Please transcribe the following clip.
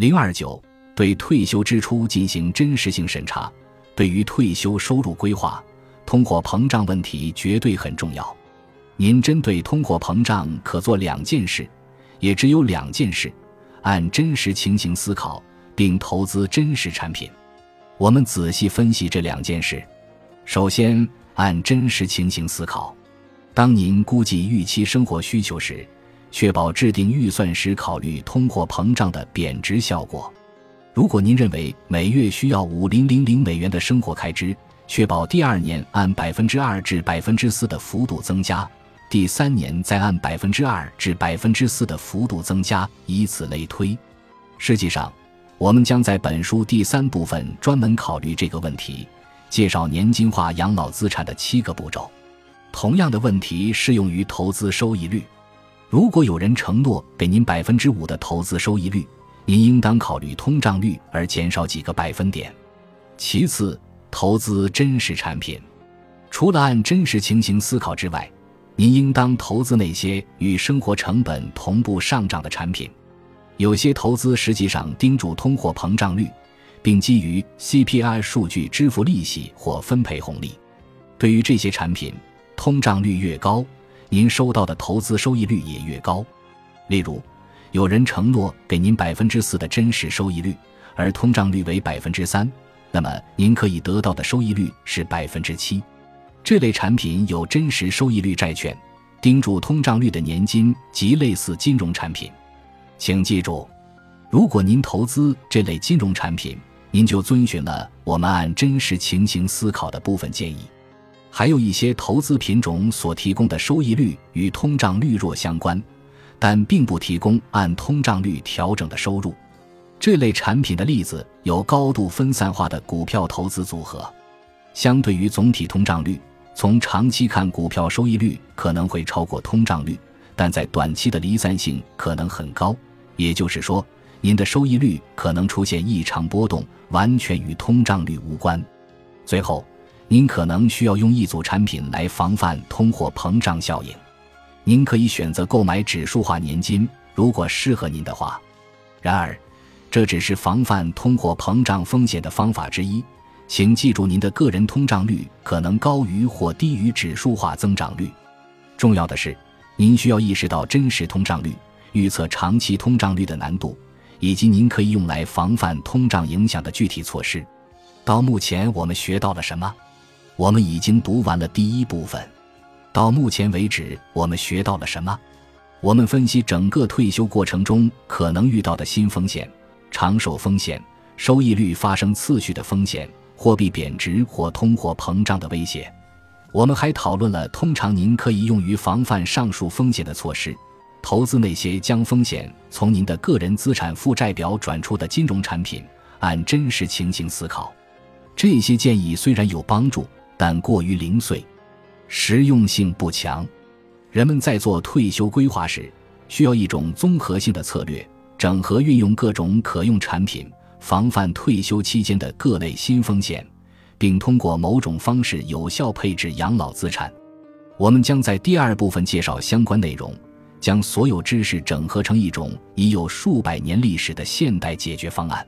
零二九，对退休支出进行真实性审查。对于退休收入规划，通货膨胀问题绝对很重要。您针对通货膨胀可做两件事，也只有两件事：按真实情形思考，并投资真实产品。我们仔细分析这两件事。首先，按真实情形思考。当您估计预期生活需求时，确保制定预算时考虑通货膨胀的贬值效果。如果您认为每月需要五零零零美元的生活开支，确保第二年按百分之二至百分之四的幅度增加，第三年再按百分之二至百分之四的幅度增加，以此类推。实际上，我们将在本书第三部分专门考虑这个问题，介绍年金化养老资产的七个步骤。同样的问题适用于投资收益率。如果有人承诺给您百分之五的投资收益率，您应当考虑通胀率而减少几个百分点。其次，投资真实产品，除了按真实情形思考之外，您应当投资那些与生活成本同步上涨的产品。有些投资实际上盯住通货膨胀率，并基于 CPI 数据支付利息或分配红利。对于这些产品，通胀率越高。您收到的投资收益率也越高。例如，有人承诺给您百分之四的真实收益率，而通胀率为百分之三，那么您可以得到的收益率是百分之七。这类产品有真实收益率债券、盯住通胀率的年金及类似金融产品。请记住，如果您投资这类金融产品，您就遵循了我们按真实情形思考的部分建议。还有一些投资品种所提供的收益率与通胀率弱相关，但并不提供按通胀率调整的收入。这类产品的例子有高度分散化的股票投资组合。相对于总体通胀率，从长期看，股票收益率可能会超过通胀率，但在短期的离散性可能很高。也就是说，您的收益率可能出现异常波动，完全与通胀率无关。最后。您可能需要用一组产品来防范通货膨胀效应。您可以选择购买指数化年金，如果适合您的话。然而，这只是防范通货膨胀风险的方法之一。请记住，您的个人通胀率可能高于或低于指数化增长率。重要的是，您需要意识到真实通胀率、预测长期通胀率的难度，以及您可以用来防范通胀影响的具体措施。到目前，我们学到了什么？我们已经读完了第一部分，到目前为止，我们学到了什么？我们分析整个退休过程中可能遇到的新风险、长寿风险、收益率发生次序的风险、货币贬值或通货膨胀的威胁。我们还讨论了通常您可以用于防范上述风险的措施，投资那些将风险从您的个人资产负债表转出的金融产品，按真实情形思考。这些建议虽然有帮助。但过于零碎，实用性不强。人们在做退休规划时，需要一种综合性的策略，整合运用各种可用产品，防范退休期间的各类新风险，并通过某种方式有效配置养老资产。我们将在第二部分介绍相关内容，将所有知识整合成一种已有数百年历史的现代解决方案。